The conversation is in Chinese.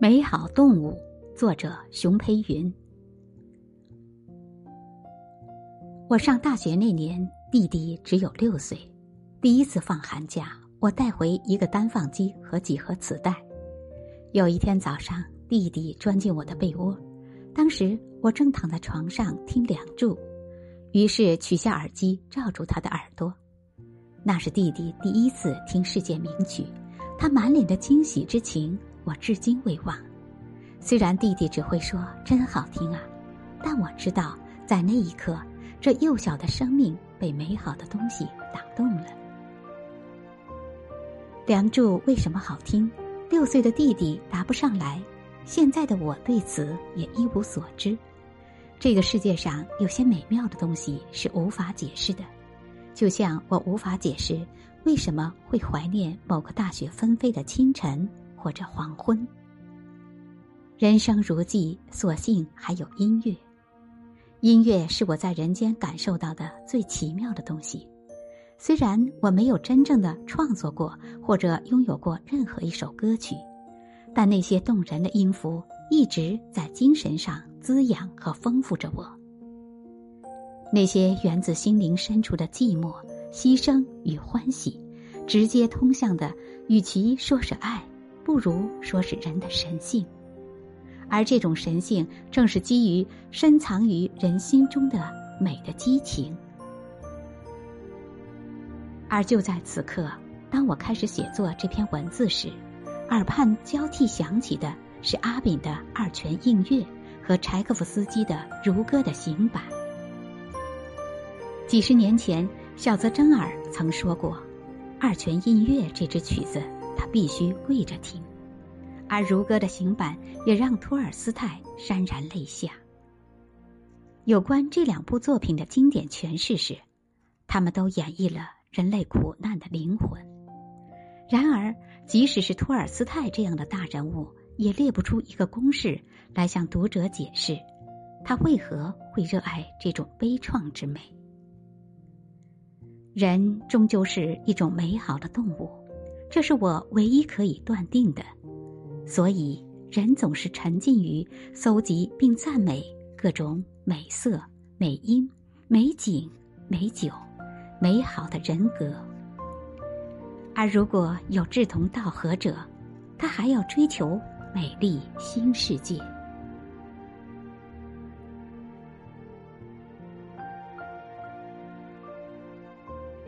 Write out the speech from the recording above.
美好动物，作者熊培云。我上大学那年，弟弟只有六岁。第一次放寒假，我带回一个单放机和几盒磁带。有一天早上，弟弟钻进我的被窝，当时我正躺在床上听《梁祝》，于是取下耳机罩住他的耳朵。那是弟弟第一次听世界名曲，他满脸的惊喜之情。我至今未忘，虽然弟弟只会说“真好听啊”，但我知道，在那一刻，这幼小的生命被美好的东西打动了。《梁祝》为什么好听？六岁的弟弟答不上来，现在的我对此也一无所知。这个世界上有些美妙的东西是无法解释的，就像我无法解释为什么会怀念某个大雪纷飞的清晨。或者黄昏，人生如寄，所幸还有音乐。音乐是我在人间感受到的最奇妙的东西。虽然我没有真正的创作过或者拥有过任何一首歌曲，但那些动人的音符一直在精神上滋养和丰富着我。那些源自心灵深处的寂寞、牺牲与欢喜，直接通向的，与其说是爱。不如说是人的神性，而这种神性正是基于深藏于人心中的美的激情。而就在此刻，当我开始写作这篇文字时，耳畔交替响起的是阿炳的二泉映月和柴可夫斯基的如歌的行板。几十年前，小泽征尔曾说过：“二泉映月这支曲子。”他必须跪着听，而如歌的行板也让托尔斯泰潸然泪下。有关这两部作品的经典诠释是，他们都演绎了人类苦难的灵魂。然而，即使是托尔斯泰这样的大人物，也列不出一个公式来向读者解释，他为何会热爱这种悲怆之美。人终究是一种美好的动物。这是我唯一可以断定的，所以人总是沉浸于搜集并赞美各种美色、美音、美景、美酒、美好的人格。而如果有志同道合者，他还要追求美丽新世界。